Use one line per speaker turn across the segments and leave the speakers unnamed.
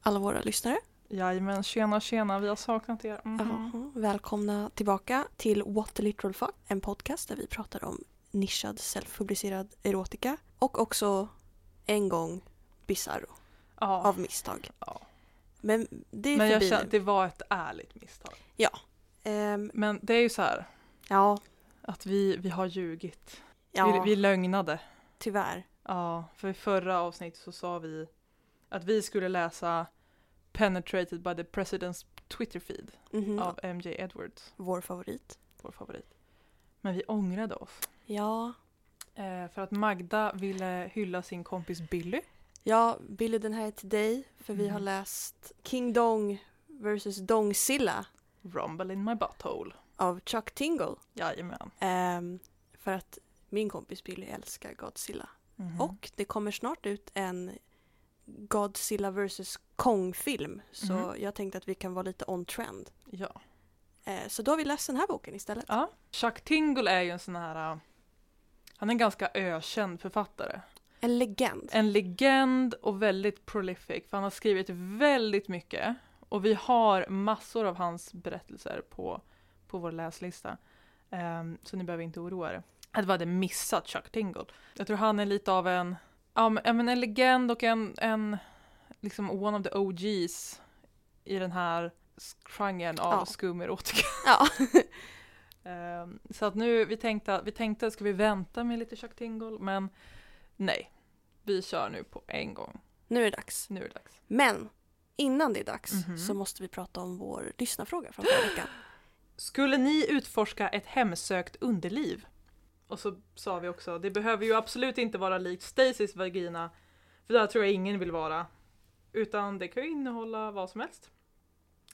alla våra lyssnare.
Jajamän, tjena tjena, vi har saknat er. Mhm.
Jaha, Välkomna tillbaka till What the Literal Fuck, en podcast där vi pratar om nischad self-publicerad erotika och också en gång Bizarro
Ja,
av misstag.
Ja.
Men det är
men jag känner det var ett ärligt misstag.
Ehm,
Men det är ju så här
ja,
att vi, vi har ljugit.
ja
Vi, vi lögnade.
tyvärr.
Ja, för i förra avsnittet så sa vi att vi skulle läsa Penetrated by the President's Twitter feed
Mhm,
av MJ Edwards,
Vår favorit.
vår favorit. Men vi ångrade oss.
Ja,
Eh, för att Magda ville hylla sin kompis Billy.
ja, Billy den här är till dig för vi har
Mm.
läst King Dong vs Dongzilla
Rumble in my butthole.
av Chuck Tingle.
Jajamän.
Ehm, för att min kompis Billy älskar Godzilla.
Mhm.
Och det kommer snart ut en Godzilla vs Kong-film. Så
Mhm.
jag tänkte att vi kan vara lite on trend.
Ja.
Eh, så då har vi läst den här boken istället.
Ja. Chuck Tingle är ju en sån här... uh, Han är en ganska ökänd författare.
En legend.
En legend och väldigt prolific, för han har skrivit väldigt mycket. Och vi har massor av hans berättelser på, på vår läslista. Ehm, så ni behöver inte oroa er. Att vi hade missat Chuck Tingle. Jag tror han är lite av en, ja men, en legend och en, en, liksom one of the OGs i den här genren av
Ja.
skum erotika.
Ja.
Ehm, så att nu, vi tänkte, vi tänkte, ska vi vänta med lite Chuck Tingle? Men nej, vi kör nu på en gång.
nu är det dags.
Nu är det dags.
Men innan det är dags
Mhm.
så måste vi prata om vår lyssnarfråga från förra veckan.
Skulle ni utforska ett hemsökt underliv? Och så sa vi också, det behöver ju absolut inte vara likt Stacys vagina, för där tror jag ingen vill vara. Utan det kan ju innehålla vad som helst.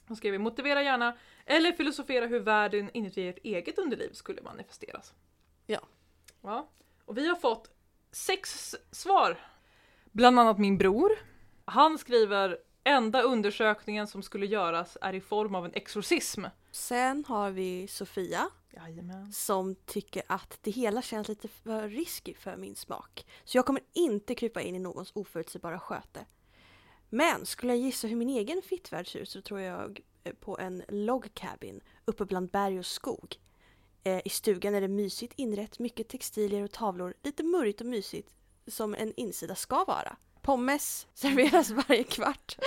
Då skrev vi, motivera gärna, eller filosofera hur världen inuti ert eget underliv skulle manifesteras.
Ja.
Ja. Och vi har fått sex svar. Bland annat min bror. Han skriver, enda undersökningen som skulle göras är i form av en exorcism.
Sen har vi Sofia
Jajamän.
som tycker att det hela känns lite för risky för min smak. Så jag kommer inte krypa in i någons oförutsägbara sköte. Men skulle jag gissa hur min egen fittvärld ser ut så tror jag eh, på en log cabin uppe bland berg och skog. Eh, I stugan är det mysigt inrett, mycket textilier och tavlor, lite murrigt och mysigt som en insida ska vara. Pommes serveras varje kvart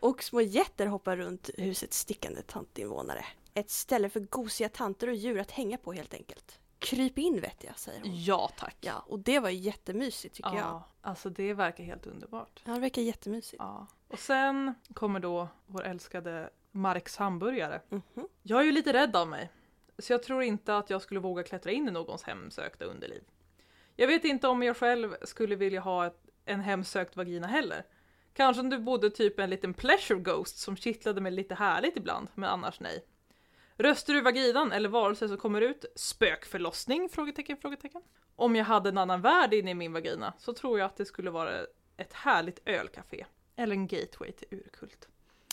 och små jätter hoppar runt husets stickande tantinvånare. Ett ställe för gosiga tanter och djur att hänga på helt enkelt. Kryp in vet jag, säger hon.
Ja tack.
Ja, och det var jättemysigt tycker jag.
Ja, alltså det verkar helt underbart.
Ja, det verkar jättemysigt.
Ja. Och sen kommer då vår älskade Marks hamburgare.
Mhm.
Jag är ju lite rädd av mig. Så jag tror inte att jag skulle våga klättra in i någons hemsökta underliv. Jag vet inte om jag själv skulle vilja ha ett, en hemsökt vagina heller. Kanske om du bodde typ en liten pleasure ghost som kittlade mig lite härligt ibland, men annars nej. Röstar du vaginan eller varelse som kommer ut? Spökförlossning? Frågetecken, frågetecken. Om jag hade en annan värld inne i min vagina så tror jag att det skulle vara ett härligt ölcafé. Eller en gateway till urkult.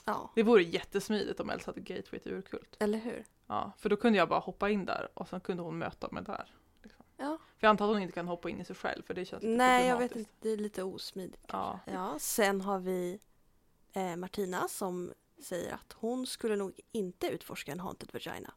Ja,
Det vore jättesmidigt om Elsa hade gateway till urkult.
eller hur?
Ja, för då kunde jag bara hoppa in där och sen kunde hon möta mig där. Liksom.
Ja.
För jag antar att hon inte kan hoppa in i sig själv för det känns lite
Nej, jag vet inte. Det är lite osmidigt.
Ja.
Ja, sen har vi eh, Martina som säger att hon skulle nog inte utforska en haunted vagina.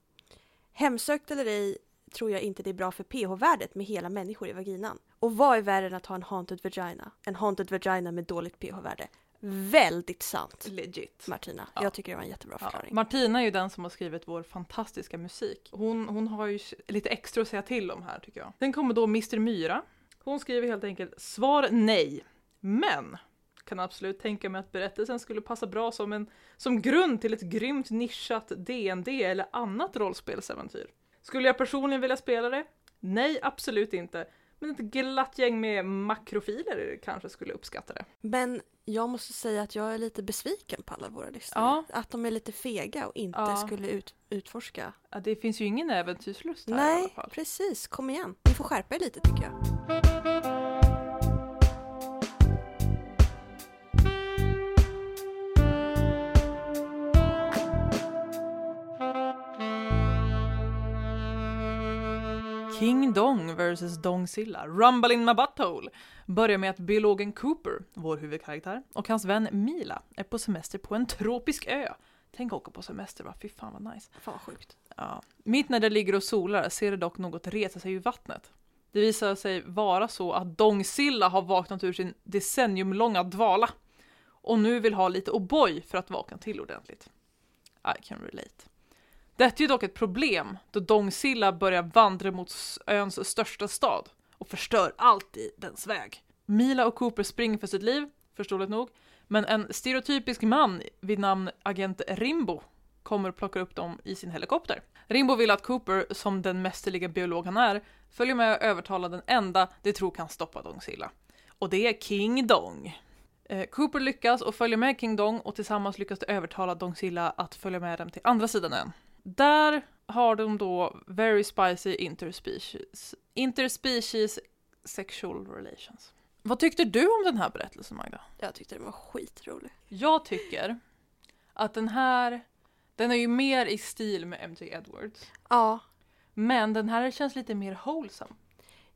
Hemsökt eller ej tror jag inte det är bra för pH-värdet med hela människor i vaginan. Och vad är värre än att ha en haunted vagina? En haunted vagina med dåligt pH-värde. Väldigt sant,
Legit.
Martina.
Ja.
Jag tycker det var en jättebra
Ja.
förklaring.
Martina är ju den som har skrivit vår fantastiska musik. Hon, hon har ju lite extra att säga till om här tycker jag. Sen kommer då Mr Myra. Hon skriver helt enkelt svar nej. Men kan absolut tänka mig att berättelsen skulle passa bra som, en, som grund till ett grymt nischat DND eller annat rollspelsäventyr. Skulle jag personligen vilja spela det? Nej, absolut inte. Men ett glatt gäng med makrofiler kanske skulle uppskatta det.
Men jag måste säga att jag är lite besviken på alla våra lyssnare.
Ja.
Att de är lite fega och inte
Ja.
skulle ut, utforska.
Ja, det finns ju ingen äventyrslust här i alla
Nej,
fall.
precis. Kom igen. Ni får skärpa er lite tycker jag.
King Dong vs Dongzilla, Rumble in my butthole, börjar med att biologen Cooper, vår huvudkaraktär, och hans vän Mila är på semester på en tropisk ö. Tänk åka på semester va, fy fan vad nice.
Fan sjukt.
Ja. Mitt när det ligger och solar ser det dock något resa sig ur vattnet. Det visar sig vara så att Dongzilla har vaknat ur sin decenniumlånga dvala och nu vill ha lite O'boy för att vakna till ordentligt. I can relate. Detta är ju dock ett problem då Dongsilla börjar vandra mot öns största stad och förstör allt i dens väg. Mila och Cooper springer för sitt liv, förståeligt nog, men en stereotypisk man vid namn agent Rimbo kommer och plockar upp dem i sin helikopter. Rimbo vill att Cooper, som den mästerliga biolog han är, följer med och övertalar den enda de tror kan stoppa Dongsilla. Och det är King Dong. Eh, Cooper lyckas och följer med King Dong och tillsammans lyckas de övertala Dongsilla att följa med dem till andra sidan ön. Där har de då very spicy interspecies, interspecies sexual relations. Vad tyckte du om den här berättelsen Magda?
Jag tyckte den var skitrolig.
Jag tycker att den här, den är ju mer i stil med MJ Edwards.
Ja.
Men den här känns lite mer wholesome.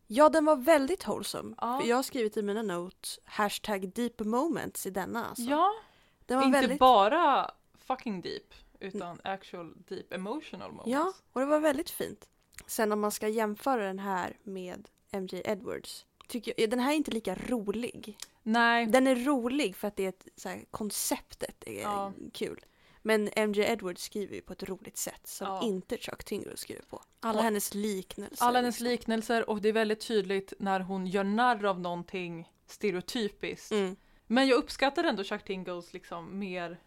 Ja, den var väldigt wholesome.
Ja.
För jag har skrivit i mina notes hashtag deep moments i denna. Alltså.
Ja, inte
väldigt...
bara fucking deep utan actual deep emotional moments.
Ja, och det var väldigt fint. Sen om man ska jämföra den här med MJ Edwards. Tycker jag, den här är inte lika rolig.
Nej,
Den är rolig för att det är ett, så här, konceptet är
Ja.
kul. Men MJ Edwards skriver ju på ett roligt sätt som
Ja.
inte Chuck Tingle skriver på. Alla
Och-
hennes liknelser.
alla hennes
liksom.
liknelser och det är väldigt tydligt när hon gör narr av någonting stereotypiskt.
Mm.
Men jag uppskattar ändå Chuck Tingles liksom mer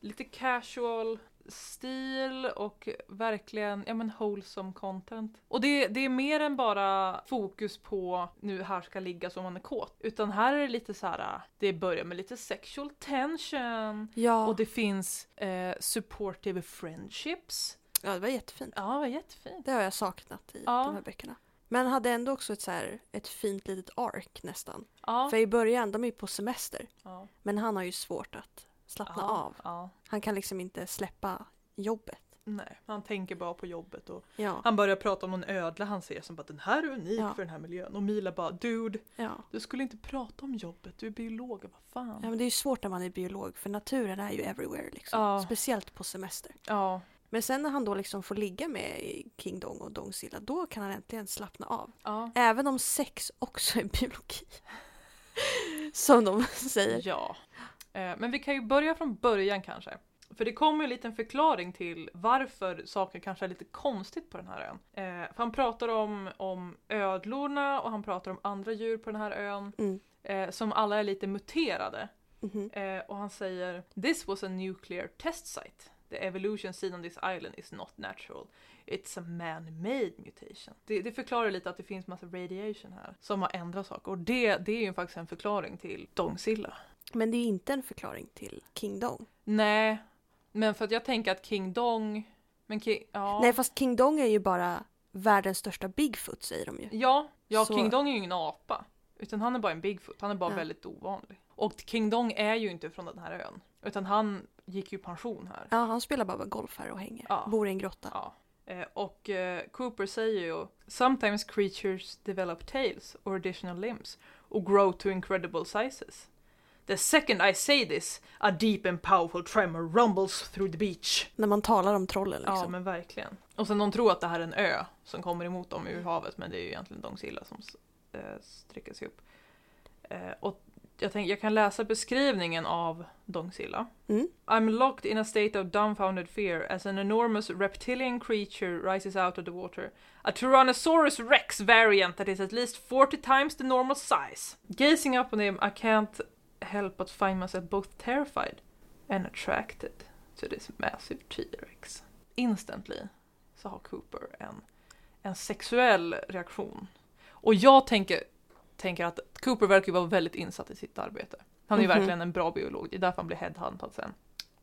lite casual stil och verkligen, ja men wholesome content. Och det, det är mer än bara fokus på nu här ska ligga som man är kåt. Utan här är det lite så här, det börjar med lite sexual tension.
Ja.
Och det finns eh, supportive friendships.
ja, det var jättefint.
Ja, det var jättefint.
Det har jag saknat i
Ja.
de här böckerna. Men hade ändå också ett, så här, ett fint litet ark nästan.
Ja.
För i början, de är ju på semester. Men han har ju svårt att slappna
ja.
av.
Ja.
Han kan liksom inte släppa jobbet.
Nej, han tänker bara på jobbet och
Ja.
han börjar prata om någon ödla han ser som bara den här är unik
Ja.
för den här miljön och Mila bara dude, du skulle inte prata om jobbet, du är biolog, vad fan.
Ja men det är ju svårt när man är biolog för naturen är ju everywhere liksom. Speciellt på semester.
Ja,
Men sen när han då liksom får ligga med King Dong och Dongzilla då kan han äntligen slappna av. Även om sex också är biologi. Som de säger.
Ja. Eh, Men vi kan ju börja från början kanske. För det kommer ju en liten förklaring till varför saker kanske är lite konstigt på den här ön. Eh, för han pratar om, om ödlorna och han pratar om andra djur på den här ön.
Mm.
Eh, som alla är lite muterade.
Mhm.
Eh, och han säger This was a nuclear test site. The evolution seen on this island is not natural. It's a man-made mutation. Det, det förklarar lite att det finns massa radiation här som har ändrat saker. Och det, det är ju faktiskt en förklaring till Dongzilla.
Men det är inte en förklaring till King Dong.
Nej, men för att jag tänker att King Dong... Men King, ja.
Nej fast King Dong är ju bara världens största Bigfoot säger de ju.
Ja, ja
Så-
King Dong är ju ingen apa. Utan han är bara en Bigfoot, han är bara
Ja.
väldigt ovanlig. Och King Dong är ju inte från den här ön. Utan han gick ju pension här.
Ja han spelar bara golf här och hänger.
Ja.
Bor i en grotta.
Ja. Eh, och eh, Cooper säger ju Sometimes creatures develop tails or additional limbs or grow to incredible sizes. The second I say this, a deep and powerful tremor rumbles through the beach.
När man talar om trollen liksom.
Ja men verkligen. Och sen de tror att det här är en ö som kommer emot dem ur havet men det är ju egentligen Dongzilla som eh, sträcker sig upp. Eh, och jag, tänk, jag kan läsa beskrivningen av Dongzilla.
Mm.
I'm locked in a state of dumbfounded fear as an enormous reptilian creature rises out of the water. A Tyrannosaurus rex variant that is at least 40 times the normal size. Gazing up on him, I can't help but find myself both terrified and attracted to this massive T-rex. Instantly så har Cooper en, en sexuell reaktion. Och jag tänker, tänker att Cooper verkar vara väldigt insatt i sitt arbete. Han är ju
Mhm.
verkligen en bra biolog, det är därför han blir headhuntad sen.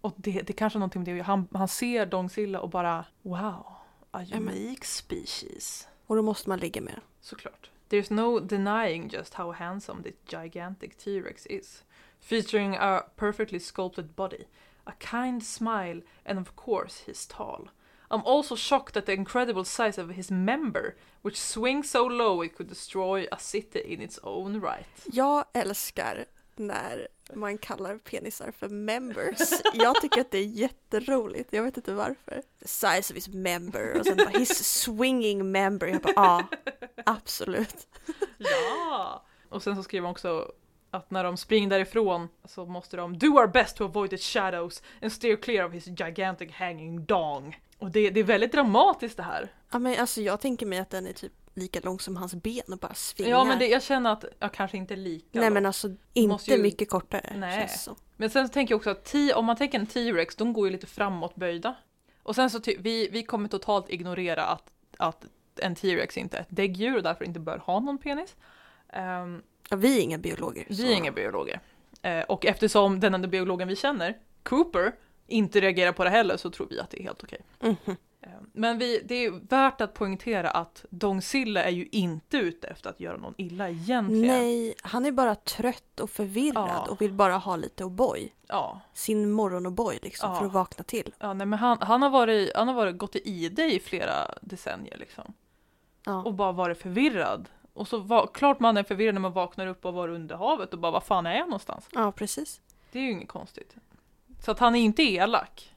Och det, det kanske är någonting med det, han, han ser Dongzilla och bara wow, a unique species.
Och då måste man ligga med.
Såklart. There's no denying just how handsome this gigantic T-Rex is. Featuring a perfectly sculpted body, a kind smile and of course his tall. I'm also shocked at the incredible size of his member, which swings so low it could destroy a city in its own right.
Jag älskar när man kallar penisar för members. Jag tycker att det är jätteroligt. Jag vet inte varför. The size of his member och sen bara his swinging member. Jag bara ja, absolut.
Ja! Och sen så skriver de också att när de springer därifrån så måste de do our best to avoid its shadows and steer clear of his gigantic hanging dong. Och det, det är väldigt dramatiskt det här.
Ja men alltså jag tänker mig att den är typ lika lång som hans ben och bara svingar.
Ja men det, jag känner att jag kanske inte är lika
Nej
lång.
men alltså inte
ju-
mycket kortare.
Nej.
Känns som.
Men sen så tänker jag också att om man tänker en T-rex, de går ju lite framåtböjda. Och sen så ty- vi, vi kommer totalt ignorera att, att en T-rex inte är ett däggdjur och därför inte bör ha någon penis. Ehm,
Ja, vi är inga biologer.
vi
så-
är inga biologer. Eh, och eftersom den enda biologen vi känner, Cooper, inte reagerar på det heller så tror vi att det är helt okej.
Mhm.
Eh, Men vi, det är värt att poängtera att Dong-Silla är ju inte ute efter att göra någon illa egentligen.
Nej, han är bara trött och förvirrad
Ja.
och vill bara ha lite O'boy.
Ja,
Sin morgon-O'boy liksom
Ja.
för att vakna till.
ja nej, men han, han, har varit, han har varit, gått i ide i flera decennier liksom.
Ja.
Och bara varit förvirrad. Och så var, klart man är förvirrad när man vaknar upp och var under havet och bara vad fan är jag någonstans?
ja, precis.
Det är ju inget konstigt. Så att han är inte elak.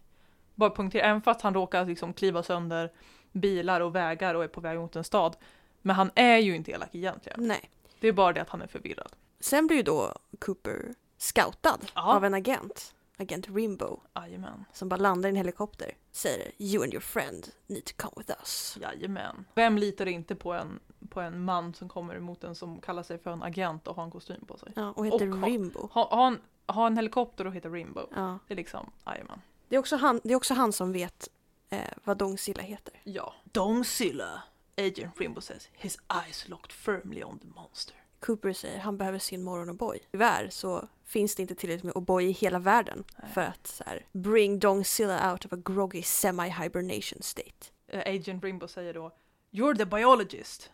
Bara poängtera, även fast han råkar liksom kliva sönder bilar och vägar och är på väg mot en stad. Men han är ju inte elak egentligen.
Nej.
Det är bara det att han är förvirrad.
Sen blir ju då Cooper scoutad
Ja.
av en agent. Agent Rimbo.
Jajamän.
Som bara landar i en helikopter. Säger You and your friend need to come with us.
Jajamän. Vem litar inte på en, på en man som kommer emot en som kallar sig för en agent och har en kostym på sig?
Ja, och heter
Och
Rimbo.
Ha, ha, en, ha en helikopter och heter Rimbo.
Ja.
Det är liksom, jajamän.
Det, är också han, det är också han som vet eh, vad Dong-Silla heter.
Ja. Dongzilla. Agent Rimbo says his eyes locked firmly on the monster.
Cooper säger han behöver sin morgon-O'boy. Tyvärr så finns det inte tillräckligt med O'boy i hela världen
Nej.
för att så här, bring Dong-Silla out of a groggy semi-hibernation state.
Eh, Agent Rimbo säger då You're the biologist.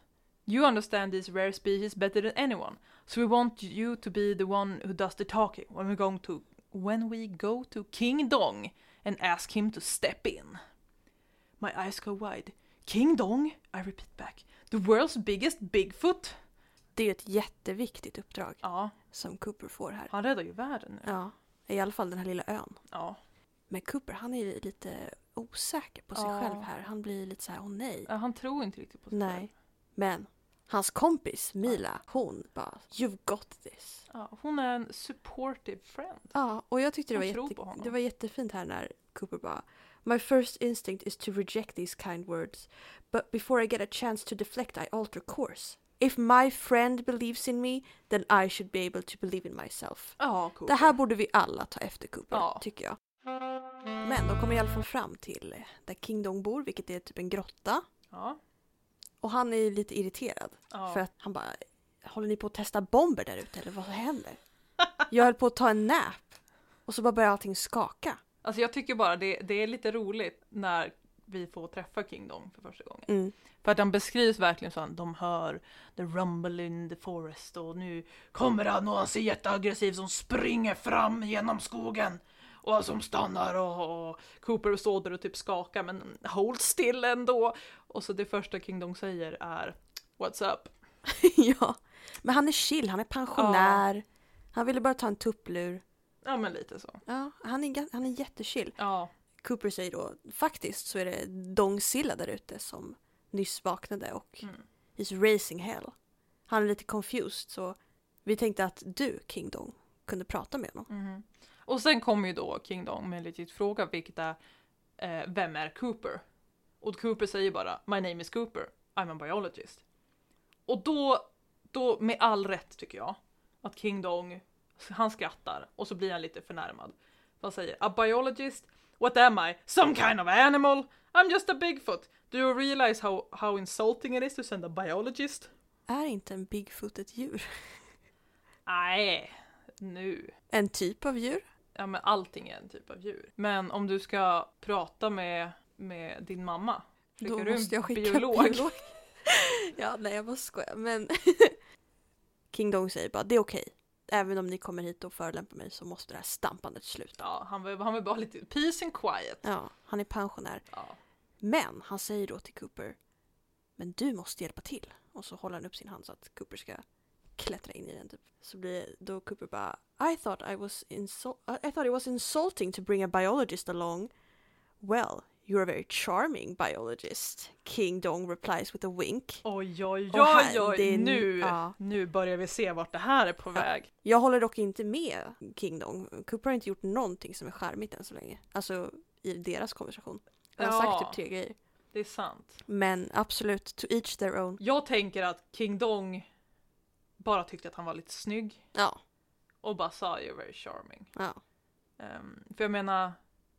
You understand these rare species better than anyone. So we want you to be the one who does the talking when we going to when we go to King Dong and ask him to step in. My eyes go wide. King Dong, I repeat back. The world's biggest Bigfoot.
Det är ju ett jätteviktigt uppdrag
Ja,
som Cooper får här.
han räddar ju världen nu.
Ja, i alla fall den här lilla ön.
Ja.
Men Cooper han är ju lite osäker på sig
Ja.
själv här. Han blir lite så här, åh nej.
Ja, Han tror inte riktigt på sig
Nej.
själv.
Men hans kompis Mila, hon bara You've got this.
Ja, hon är en supportive friend.
Ja, och jag tyckte det var, jätte, det var jättefint här när Cooper bara My first instinct is to reject these kind words but before I get a chance to deflect I alter course. If my friend believes in me then I should be able to believe in myself.
Ja, cool.
Det här borde vi alla ta efter Cooper,
Ja.
tycker jag. Men de kommer i alla fall fram till där King Dong bor, vilket är typ en grotta.
Ja.
Och han är lite irriterad.
ja.
För att han bara, håller ni på att testa bomber där ute eller vad händer? Jag höll på att ta en nap. Och så bara börjar allting skaka.
Alltså jag tycker bara det, det är lite roligt när vi får träffa King Dong för första gången.
Mm.
För att han beskrivs verkligen så att de hör the rumble in the forest och nu kommer han och han ser jätteaggressiv som springer fram genom skogen. Och som stannar och, och Cooper står där och typ skakar men hold still ändå. Och så det första King Dong säger är What's up?
ja. Men han är chill, han är pensionär. Han ville bara ta en tupplur.
Ja men lite så.
Ja, han är, han är jättechill.
Ja,
Cooper säger då, faktiskt så är det Dong Silla där ute som nyss vaknade och
Mm.
he's racing hell. Han är lite confused så vi tänkte att du, King Dong, kunde prata med honom.
Mhm. Och sen kommer ju då King Dong med en legit fråga, vilket är eh, Vem är Cooper? Och Cooper säger bara My name is Cooper, I'm a biologist. Och då, då med all rätt tycker jag, att King Dong, han skrattar och så blir han lite förnärmad. Han säger A biologist? What am I? Some kind of animal? I'm just a Bigfoot. Do you realize how, how insulting it is to send a biologist?
Är inte en Bigfoot ett djur?
Nej, nu.
En typ av djur?
Ja men allting är en typ av djur. Men om du ska prata med, med din mamma,
Då
du
måste jag skicka
biolog?
biolog. ja, nej jag bara skojar. Men King Dong säger bara det är okej. Även om ni kommer hit och förolämpar mig så måste det här stampandet sluta.
Ja, han vill, han vill bara ha lite peace and quiet.
Ja, han är pensionär.
Ja.
Men han säger då till Cooper, men du måste hjälpa till. Och så håller han upp sin hand så att Cooper ska klättra in i den typ. Så blir då Cooper bara, I thought I was insult- I thought it was insulting to bring a biologist along. Well, you're a very charming biologist. King Dong replies with a wink.
Oj, oj, oj, oj,
är-
nu,
ja.
nu börjar vi se vart det här är på väg.
Jag håller dock inte med King Dong. Cooper har inte gjort någonting som är charmigt än så länge. Alltså i deras konversation. Han har
Ja.
sagt typ tre grejer.
Det är sant.
Men absolut, to each their own.
Jag tänker att King Dong bara tyckte att han var lite snygg
Ja,
och bara sa you're very charming.
ja.
Ehm, för jag menar,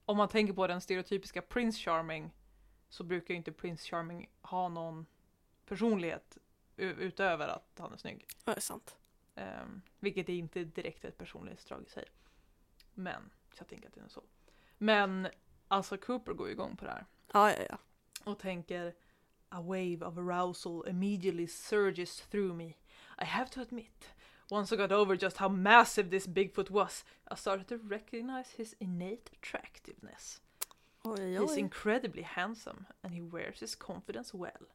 om man tänker på den stereotypiska Prince Charming så brukar ju inte Prince Charming ha någon personlighet utöver att han är snygg.
Det är sant.
Um, vilket är inte direkt ett personlighetsdrag i sig. Men, så jag tänker att det är så. Men, alltså Cooper går ju igång på det här.
Ja, ja, ja.
och tänker A wave of arousal immediately surges through me. I have to admit, once I got over just how massive this Bigfoot was, I started to recognize his innate attractiveness.
Oj,
He's
oj.
incredibly handsome and he wears his confidence well.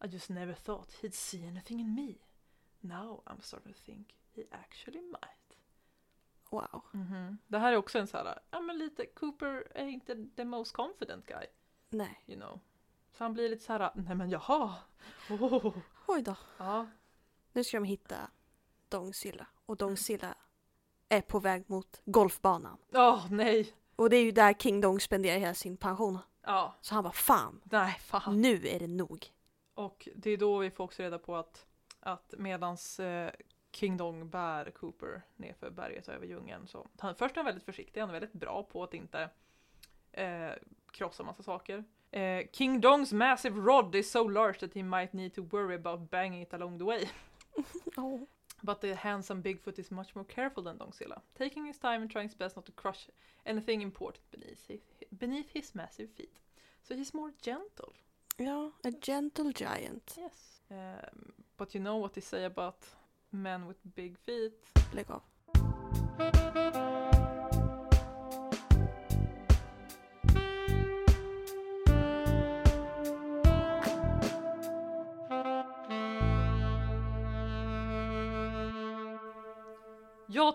I just never thought he'd see anything in me. Now I'm starting to think he actually might.
Wow.
Mhm. Det här är också en sån här, ja men lite, Cooper är inte the most confident guy,
Nej.
you know. Så han blir lite så här, nej men jaha, oh.
Oj då.
Ja,
Nu ska de hitta Dongzilla. Och Dongzilla är på väg mot golfbanan.
Åh nej!
Och det är ju där King Dong spenderar hela sin pension.
Ja,
Så han bara fan,
nej fan.
nu är det nog.
Och det är då vi får också reda på att, att medans eh, King Dong bär Cooper nerför berget och över djungeln så han, först är han väldigt försiktig, han är väldigt bra på att inte eh, krossa massa saker. Eh, King Dongs massive rod is so large that he might need to worry about banging it along the way.
Oh.
But the handsome Bigfoot is much more careful than Dongzilla, taking his time and trying his best not to crush anything important beneath his, beneath his massive feet. So he's more gentle.
Ja, a gentle giant.
Yes. Um, but you know what they say about men with big feet?
Lägg av.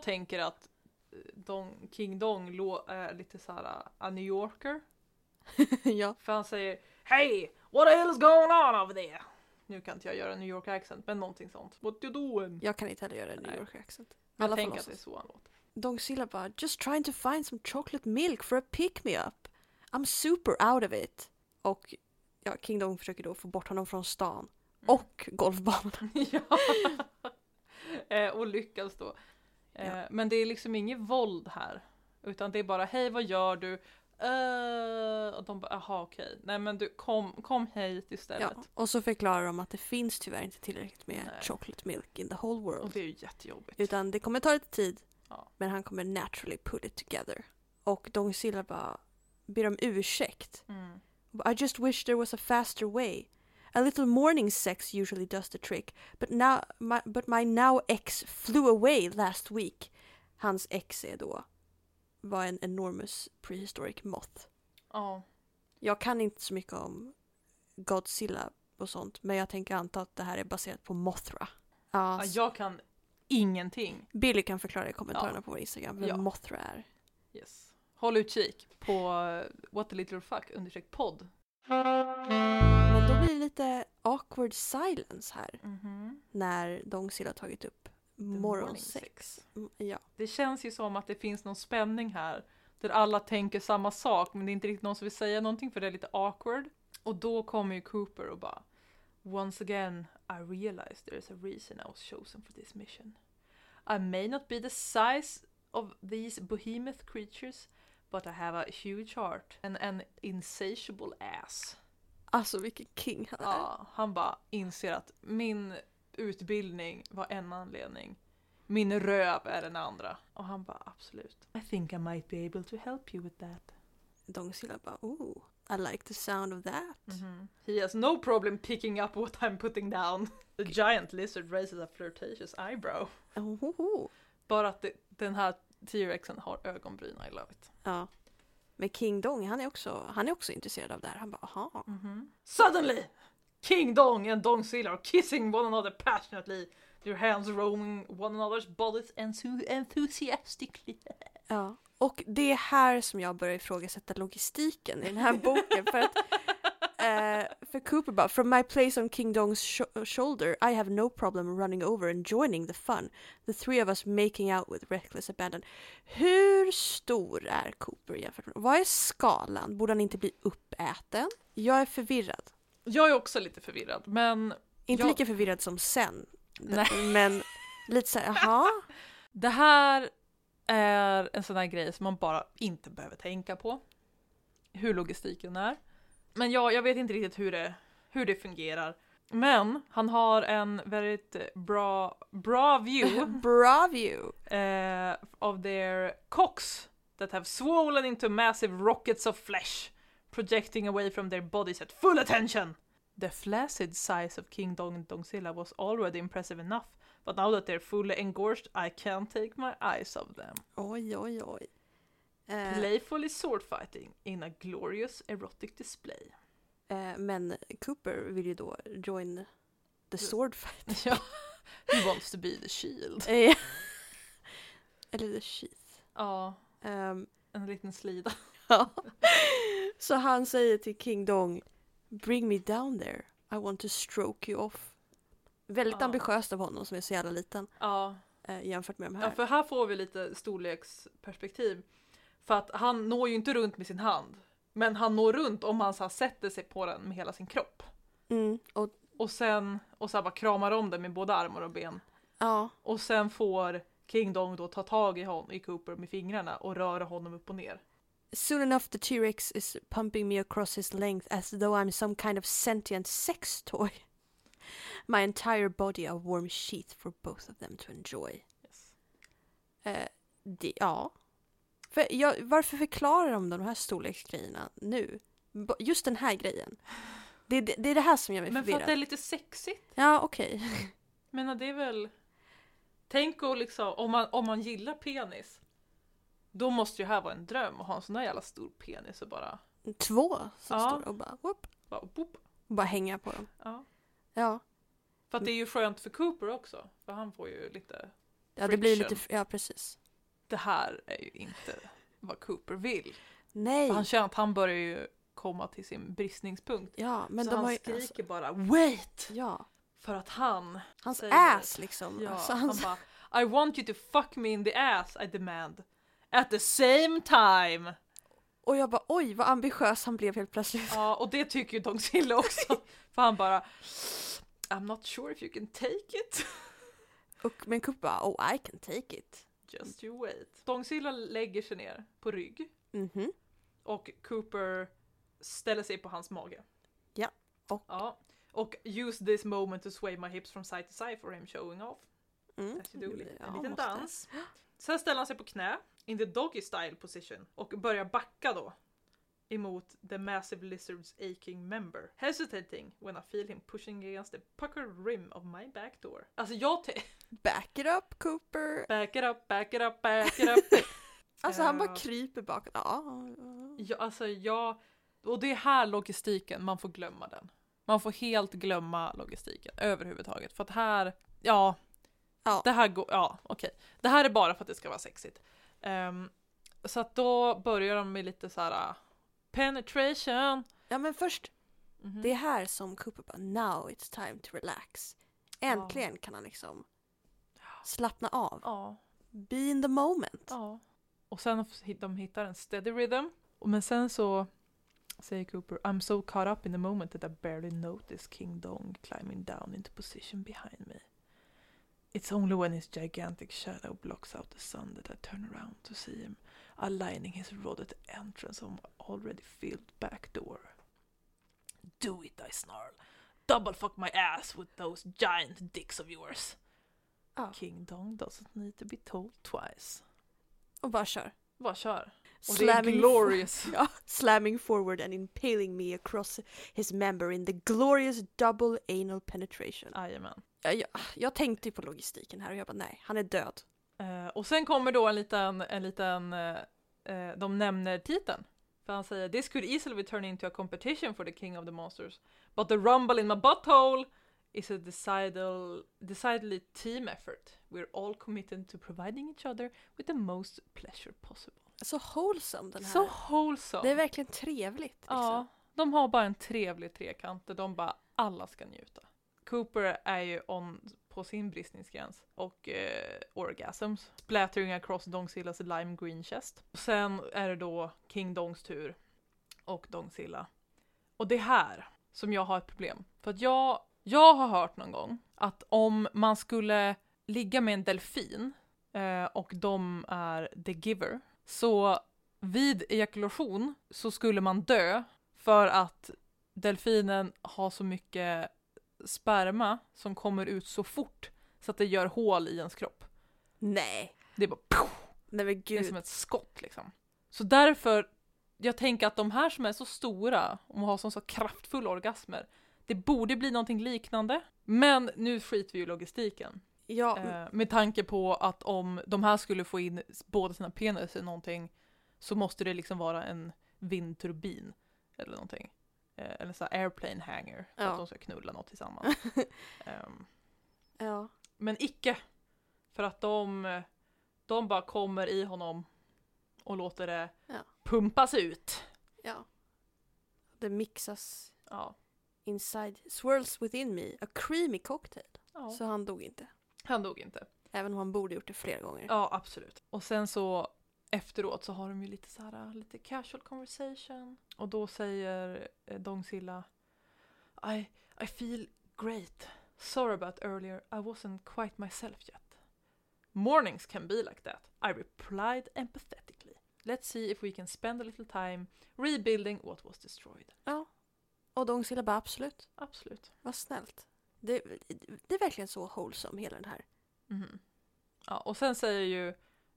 Jag tänker att eh, Dong, King Dong är lite såhär uh, a New Yorker.
ja.
För han säger Hey! What the hell is going on over there? Nu kan inte jag göra New York accent, men någonting sånt. What you doing?
Jag kan inte heller göra en New. York accent.
Jag
Alla får
tänker att det är så han låter.
Dongzilla bara just trying to find some chocolate milk for a pick me up. I'm super out of it. Och ja, King Dong försöker då få bort honom från stan.
Mm.
Och golfbanan.
ja. eh, och lyckas då. Eh,
Ja.
Men det är liksom inget våld här. Utan det är bara hej vad gör du? Eh, och de bara jaha okej. Nej men du kom, kom hit istället.
Ja. Och så förklarar de att det finns tyvärr inte tillräckligt med
Nej.
chocolate milk in the whole
Och
world.
det är ju jättejobbigt.
Utan det kommer ta lite tid.
Ja.
Men han kommer naturally put it together. Och Dongzilla bara ber om ursäkt.
Mm.
I just wish there was a faster way. A little morning sex usually does the trick, but now my, but my now ex flew away last week. Hans ex är då var en enormous prehistoric moth.
Ja.
Jag kan inte så mycket om Godzilla och sånt, men jag tänker anta att det här är baserat på Mothra. Ja,
jag kan ingenting.
Billy kan förklara i kommentarerna
Ja.
på vår Instagram vem
Ja.
Mothra är.
Yes. Håll utkik på eh, What the little fuck understreck podd.
Men då blir det lite awkward silence här
Mhm.
när Dongzilla har tagit upp
The
moral
morning
sex. Mm, Ja.
Det känns ju som att det finns någon spänning här. Där alla tänker samma sak men det är inte riktigt någon som vill säga någonting för det är lite awkward. Och då kommer ju Cooper och bara Once again I realize there is a reason I was chosen for this mission. I may not be the size of these behemoth creatures but I have a huge heart and an insatiable ass.
Alltså vilken king han är.
Ja, han bara inser att min utbildning var en anledning. Min röv är den andra. Och han bara absolut. I think I might be able to help you with that.
Dongzilla bara oh, I like the sound of that.
He has no problem picking up what I'm putting down. The giant lizard raises a flirtatious eyebrow.
Ohoho.
Bara att det, den här T-rexen har ögonbryn, I love it.
Ja. Men King Dong, han är också, han är också intresserad av det här. Han bara, aha.
Suddenly, King Dong and Dong Silla are kissing one another passionately, their hands roaming one another's bodies enthu- enthusiastically.
Ja. Och det är här som jag börjar ifrågasätta logistiken i den här boken. för att eh, för Cooper bara, from my place on King Dong's sh- shoulder I have no problem running over and joining the fun. The three of us making out with reckless abandon. Hur stor är Cooper jämfört med, vad är skalan? Borde han inte bli uppäten? Jag är förvirrad.
Jag är också lite förvirrad, men
Inte
Ja.
lika förvirrad som sen.
Nej.
Men lite såhär, jaha?
det här är en sån här grej som man bara inte behöver tänka på. Hur logistiken är. Men ja, jag vet inte riktigt hur det, hur det fungerar. Men han har en väldigt bra, bra view
Bravo!
uh, of their cocks that have swollen into massive rockets of flesh, projecting away from their bodies at full attention. The flaccid size of King Dong Dongzilla was already impressive enough, but now that they're fully engorged, I can't take my eyes off them.
Oj, oj, oj. Eh,
Playfully sword fighting in a glorious erotic display.
eh, men Cooper vill ju då join the sword fight.
ja, he wants to be the shield.
Eh, Eller the sheath.
Ja,
Ehm,
en liten slida.
ja. Så han säger till King Dong Bring me down there. I want to stroke you off. Väldigt
Ja.
ambitiöst av honom som är så jävla liten
Ja,
jämfört med de här.
Ja, för här får vi lite storleksperspektiv. För att han når ju inte runt med sin hand. Men han når runt om han så här sätter sig på den med hela sin kropp.
Mm, och,
Och sen och så här bara kramar om den med både armar och ben.
ja,
Och sen får King Dong då ta tag i, hon, i Cooper med fingrarna och röra honom upp och ner.
Soon enough the T-Rex is pumping me across his length as though I'm some kind of sentient sex toy. My entire body a warm sheath for both of them to enjoy.
Yes.
Eh, det, ja. För jag, varför förklarar de de här storleksgrejerna nu? Just den här grejen. Det, det, det är det här som gör mig
Men för att
förvirrad.
det är lite sexigt.
Ja, okej.
Men det är väl... Tänk och liksom, om man, om man gillar penis. Då måste ju här vara en dröm att ha en sån där jävla stor penis och bara...
Två som
Ja.
står och bara, whoop,
bara, boop.
bara hänga på dem.
Ja.
Ja,
För att det är ju skönt för Cooper också. För han får ju lite...
ja det blir
Friction.
lite, ja precis.
Det här är ju inte vad Cooper vill.
Nej,
För han känner att han börjar ju komma till sin bristningspunkt.
ja men
så
de
han
har ju,
skriker
alltså,
bara WAIT!
ja,
För att han,
hans
säger-
ass liksom.
ja,
Alltså,
han
hans,
bara I want you to fuck me in the ass I demand. At the same time!
och jag bara oj vad ambitiös han blev helt plötsligt.
Ja, och det tycker ju Dong Silla också. För han bara I'm not sure if you can take it.
Och, men Coop bara oh I can take it.
Just you wait. Dong Silla lägger sig ner på rygg.
Mhm.
Och Cooper ställer sig på hans mage.
Ja, och-
Ja. Och use this moment to sway my hips from side to side for him showing off.
Mm.
As you do, en
Ja,
liten
måste.
dans. Sen ställer han sig på knä, in the doggy style position, och börjar backa då. Emot the massive lizard's aching member. Hesitating when I feel him pushing against the puckered rim of my back door. Alltså jag
Back it up Cooper.
Back it up, back it up, back it up.
Alltså han bara kryper bakåt. Ja.
Ja, alltså jag... Och det är här logistiken, man får glömma den. Man får helt glömma logistiken överhuvudtaget. För att här, ja.
Ja.
Det här går, ja okej. Det här är bara för att det ska vara sexigt. Ehm, så att då börjar de med lite så här penetration.
ja men först,
Mhm.
det är här som Cooper bara now it's time to relax. Äntligen kan han liksom slappna av.
Ja,
Be in the moment.
ja. Och sen de hittar en steady rhythm. Men sen så säger Cooper I'm so caught up in the moment that I barely noticed King Dong climbing down into position behind me. It's only when his gigantic shadow blocks out the sun that I turn around to see him aligning his rod at the entrance of my already filled back door. Do it, I snarl. Double fuck my ass with those giant dicks of yours.
Ja.
King Dong doesn't need to be told twice.
Och bara kör.
Bara kör. Och är glorious.
Ja, slamming forward and impaling me across his member in the glorious double anal penetration.
Jajamän.
Jag, jag, jag tänkte ju på logistiken här och jag bara nej, han är död.
Eh, och sen kommer då en liten, en liten, eh, de nämner titeln För han säger this could easily be turned into a competition for the king of the monsters. But the rumble in my butthole is a decidal, decidedly team effort. We're all committed to providing each other with the most pleasure possible.
Så wholesome den här.
Så wholesome!
Det är verkligen trevligt. Liksom.
Ja, de har bara en trevlig trekant där de bara alla ska njuta. Cooper är ju on på sin bristningsgräns och eh, orgasms. Splattering across Dongsillas lime green chest. Sen är det då King Dongs tur och Dongsilla. Och det är här som jag har ett problem. För att jag, jag har hört någon gång att om man skulle ligga med en delfin eh, och de är the giver så vid ejakulation så skulle man dö för att delfinen har så mycket sperma som kommer ut så fort så att det gör hål i ens kropp.
Nej.
Det är bara poff,
Nej men
det är
gud.
som ett skott liksom. Så därför, jag tänker att de här som är så stora och har så, så kraftfulla orgasmer, det borde bli någonting liknande. Men nu skiter vi i logistiken.
Ja,
Eh, med tanke på att om de här skulle få in båda sina penis i någonting så måste det liksom vara en vindturbin eller någonting. Eh, eller så airplane hanger för
Ja.
att de ska knulla något tillsammans. Ehm,
ja.
men icke! För att de, de bara kommer i honom och låter det
Ja.
pumpas ut.
ja. Det mixas
Ja.
inside, swirls within me, a creamy cocktail.
ja.
Så han dog inte.
Han dog inte.
Även om han borde gjort det flera gånger.
Ja, absolut. Och sen så efteråt så har de ju lite så här, lite casual conversation. Och då säger eh, Dongsilla I, I feel great. Sorry about earlier, I wasn't quite myself yet. Mornings can be like that. I replied empathetically. Let's see if we can spend a little time rebuilding what was destroyed.
Ja. Och Dongsilla bara absolut,
Absolut.
vad snällt. Det, det är verkligen så wholesome hela den här.
Mhm. Ja, och sen säger ju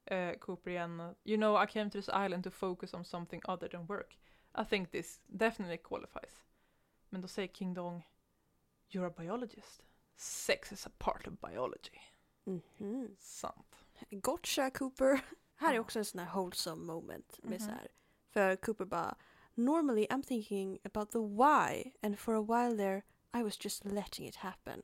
eh, Cooper igen, you know I came to this island to focus on something other than work. I think this definitely qualifies. Men då säger King Dong, you're a biologist. Sex is a part of biology.
Mhm.
Sant.
Gotcha Cooper. Här är också en sån här wholesome moment med
Mhm.
så här. För Cooper bara Normally I'm thinking about the why and for a while there I was just letting it happen.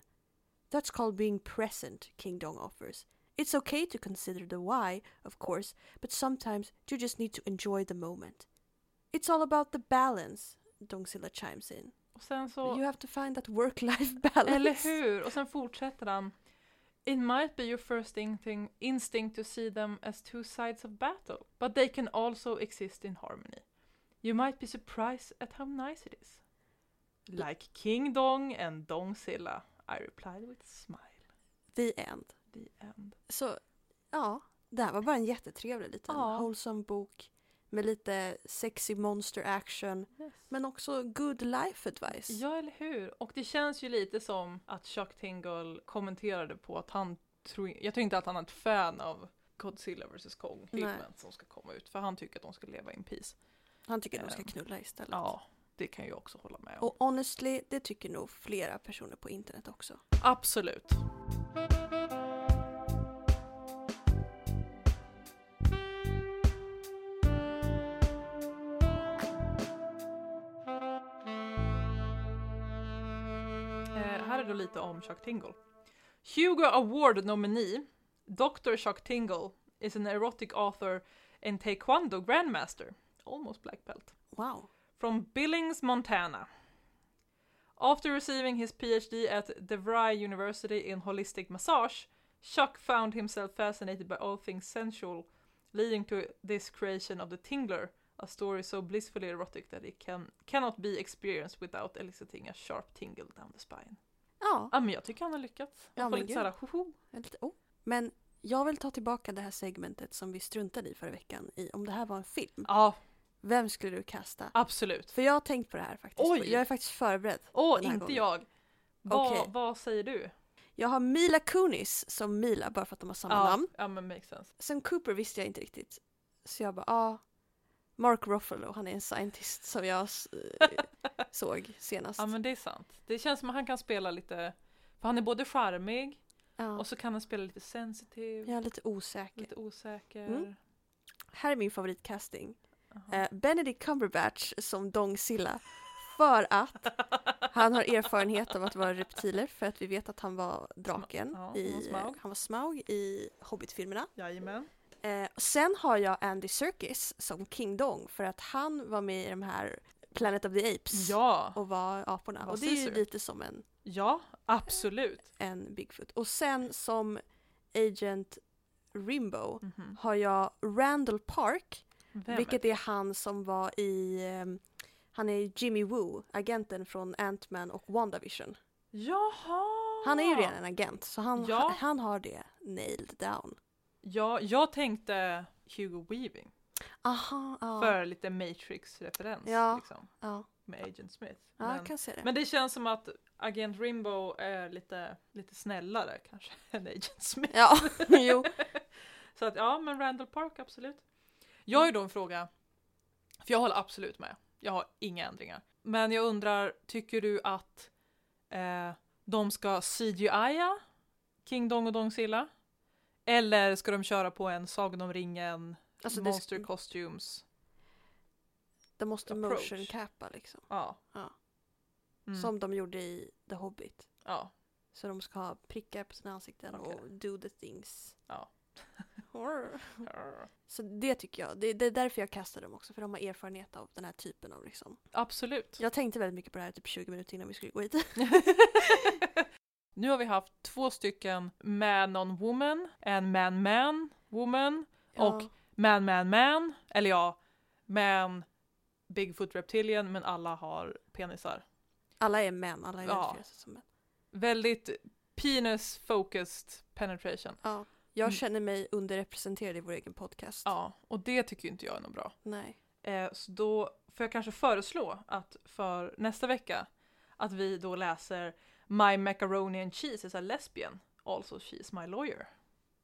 That's called being present, King Dong offers. It's okay to consider the why, of course, but sometimes you just need to enjoy the moment. It's all about the balance, Dongsilla chimes in.
Och sen så,
You have to find that work-life balance.
eller hur? Och sen fortsätter han. It might be your first instinct, instinct to see them as two sides of battle, but they can also exist in harmony. You might be surprised at how nice it is. Like King Dong and Dongzilla, I replied with a smile.
The end.
The end.
Så ja, det här var bara en jättetrevlig liten
Ja.
wholesome bok med lite sexy monster action men också good life advice.
Ja, eller hur? Och det känns ju lite som att Chuck Tingle kommenterade på att han tror, jag tror inte att han är ett fan av Godzilla vs Kong-filmen som ska komma ut, för han tycker att de ska leva in peace.
Han tycker de ska
Ehm,
knulla istället.
Ja, det kan jag också hålla med om.
Och honestly, det tycker nog flera personer på internet också.
Absolut. Lite om Chuck Tingle. Hugo Award nominee Dr. Chuck Tingle is an erotic author and taekwondo grandmaster, almost black belt.
Wow.
from Billings, Montana. After receiving his PhD at DeVry University in holistic massage, Chuck found himself fascinated by all things sensual, leading to this creation of the Tingler, a story so blissfully erotic that it can, cannot be experienced without eliciting a sharp tingle down the spine.
Ja,
Ja, men jag tycker han har lyckats.
Ja,
får
men
lite såhär, hoho.
lite, oh. Men jag vill ta tillbaka det här segmentet som vi struntade i förra veckan i om det här var en film.
Ja,
Vem skulle du kasta?
absolut.
För jag har tänkt på det här faktiskt.
Oj!
Jag är faktiskt förberedd.
Åh, inte
gången.
jag. Vad,
Okej.
vad säger du?
Jag har Mila Kunis som Mila bara för att de har samma namn.
Ja, men makes sense.
Sen Cooper visste jag inte riktigt. Så jag bara, ja. Mark Ruffalo, han är en scientist som jag såg senast.
Ja men det är sant. Det känns som att han kan spela lite, för han är både charmig
Ja.
och så kan han spela lite sensitiv,
är lite osäker.
lite osäker.
Mm. Här är min favoritcasting. Eh, Benedict Cumberbatch som Dong Silla. För att han har erfarenhet av att vara reptiler för att vi vet att han var draken
Ja, han var
i
Smaug.
han var Smaug i Hobbit-filmerna.
Jajamän.
Eh, sen har jag Andy Serkis som King Dong för att han var med i de här Planet of the Apes
Ja,
och var aporna. Och det är ju lite som en,
ja, absolut.
en Bigfoot. Och sen som Agent Rimbo
Mhm.
har jag Randall Park
Vem
Vilket
är
han som var i, ehm, han är Jimmy Woo, agenten från Ant-Man och WandaVision.
Jaha!
Han är ju redan en agent så han,
Ja.
han, han har det nailed down.
Ja, jag tänkte Hugo Weaving.
Aha, ja.
För lite Matrix-referens
Ja.
liksom,
ja.
med Agent Smith. men,
det.
men det känns som att Agent Rimbo är lite, lite snällare kanske än Agent Smith.
Ja, jo.
Så att ja, men Randall Park absolut. Jag har ju då en fråga, för jag håller absolut med. Jag har inga ändringar. Men jag undrar, tycker du att eh, de ska CGI-a King Dong och Dong Silla? Eller ska de köra på en Sagan om ringen,
Alltså det,
Monster Costumes?
de måste
approach.
motion cappa liksom.
Ja.
Ja.
Mm.
Som de gjorde i The Hobbit.
ja.
Så de ska ha prickar på sina ansikten
Okej.
och do the things.
Ja.
Så det tycker jag. Det, det är därför jag kastar dem också. För de har erfarenhet av den här typen av liksom.
Absolut.
Jag tänkte väldigt mycket på det här typ 20 minuter innan vi skulle gå hit.
nu har vi haft två stycken man on woman, en man man woman Och man man man, eller ja, man Bigfoot reptilian men alla har penisar.
Alla är män, alla
Ja.
identifierar sig som män.
Väldigt penis focused penetration.
Ja. Jag
Mm.
känner mig underrepresenterad i vår egen podcast.
Ja, och det tycker inte jag är något bra.
Nej.
Eh, så då får jag kanske föreslå att för nästa vecka att vi då läser My Macaroni and Cheese is a lesbian, also she's my lawyer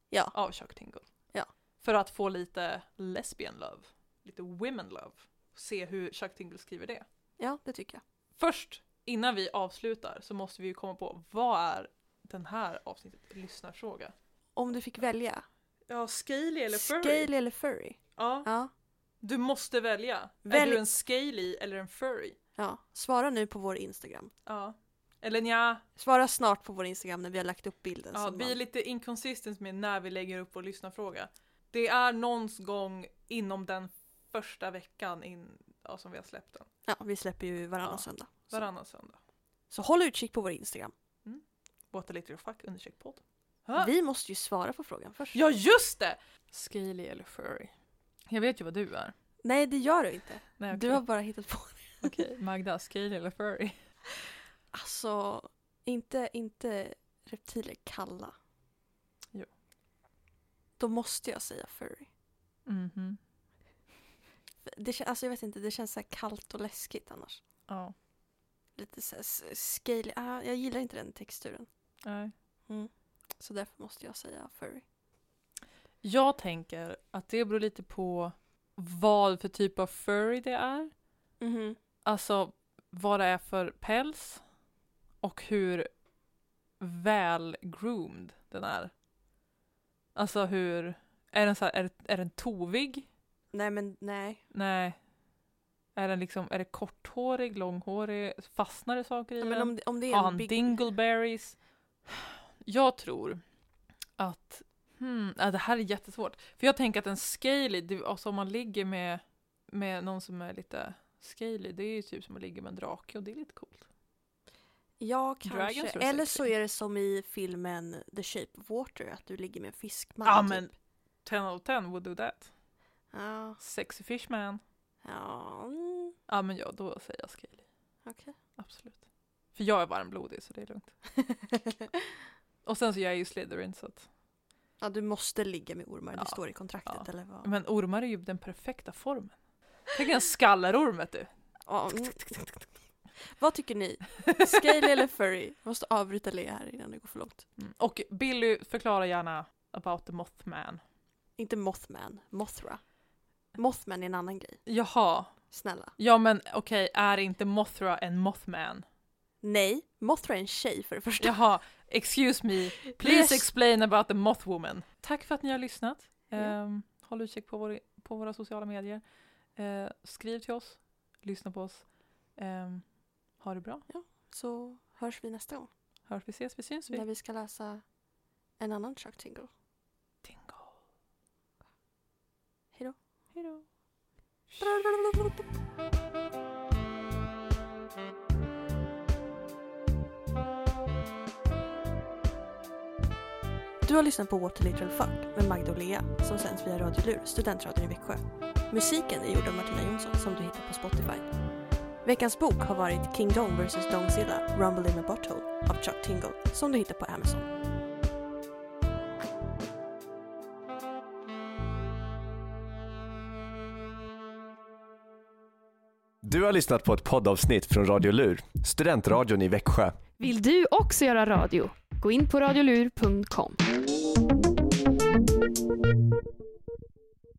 Ja.
av Chuck Tingle.
Ja.
För att få lite lesbian love, lite women love. Se hur Chuck Tingle skriver det.
Ja, det tycker jag.
Först, innan vi avslutar, så måste vi ju komma på vad är den här avsnittet lyssnarfråga?
Om du fick välja.
Ja, scaly eller furry?
Scaly eller furry?
Ja,
Ja.
du måste välja. Är
Välj-
du en scaly eller en furry?
ja. Svara nu på vår Instagram.
Ja. Eller nja,
Svara snart på vår Instagram när vi har lagt upp bilden.
ja, vi är
man...
lite inconsistent med när vi lägger upp vår lyssnarfråga. Det är någon gång inom den första veckan in, ja, som vi har släppt den.
ja, vi släpper ju varannan
Ja.
söndag. Så.
Varannan söndag.
så håll utkik på vår Instagram.
What a little fuck podd. Ja.
Vi måste ju svara på frågan först.
Ja just det! Scaly eller furry? Jag vet ju vad du är.
Nej, det gör du inte.
Nej,
Du har bara hittat på det.
Okej, Magda, scaly eller furry?
Alltså, inte, inte reptiler kalla.
Jo.
Då måste jag säga furry.
Mhm.
Det, kän- alltså jag vet inte, det känns så här kallt och läskigt annars.
Ja.
Lite så här scaly. Ah, jag gillar inte den texturen.
Nej.
Så därför måste jag säga furry.
Jag tänker att det beror lite på vad för typ av furry det är.
Mhm.
Alltså vad det är för päls och hur väl groomed den är. Alltså hur, är den så här, är, är den tovig?
Nej men nej.
Nej. Är den liksom, är det korthårig, långhårig, fastnar det saker i
Ja,
den?
om, om det är
Har han
big...
dingleberries? Jag tror att, hmm, ja, det här är jättesvårt. För jag tänker att en scaly, alltså om man ligger med, med någon som är lite scaly, det är ju typ som att ligga med en drake och det är lite coolt.
Ja, kanske. Eller så är det som i filmen The Shape of Water, att du ligger med en fiskman.
Ja
typ.
men 10 out of 10 would do that.
Ja,
Sexy fishman.
ja mm,
Ja men ja, då säger jag scaly.
okej.
Absolut. För jag är varmblodig så det är lugnt. Och sen så jag är ju Slytherin så att,
ja, du måste ligga med ormar,
Ja,
det står i kontraktet
ja.
eller vad?
men ormar är ju den perfekta formen. Tänk en skallerorm vet du.
Ja, mm. Vad tycker ni? Scaly eller furry? Jag måste avbryta le här innan det går för långt.
Mm. Och Billy, förklara gärna about the Mothman.
Inte Mothman, Mothra. Mothman är en annan grej.
Jaha,
Snälla.
ja men okej, är inte Mothra en Mothman?
Nej, Mothra är en tjej för det första.
Jaha, excuse me, please explain about the Mothwoman. Tack för att ni har lyssnat.
Ja.
Ehm, håll utkik på, vår, på våra sociala medier. Eh, skriv till oss, lyssna på oss. Eh, ha det bra.
Så hörs vi nästa gång.
Hörs vi, ses vi, syns vi.
När vi ska läsa en annan Chuck Tingle.
Tingle.
Hej då.
Hej då.
Du har lyssnat på What a Literal Fuck med Magda och Lea som sänds via Radio Lur, studentradion i Växjö. Musiken är gjord av Martina Jonsson som du hittar på Spotify. Veckans bok har varit King Dong vs Dongzilla Rumble in a Butthole av Chuck Tingle som du hittar på Amazon.
Du har lyssnat på ett poddavsnitt från Radio Lur, studentradion i Växjö.
Vill du också göra radio? Gå in på radiolur.com.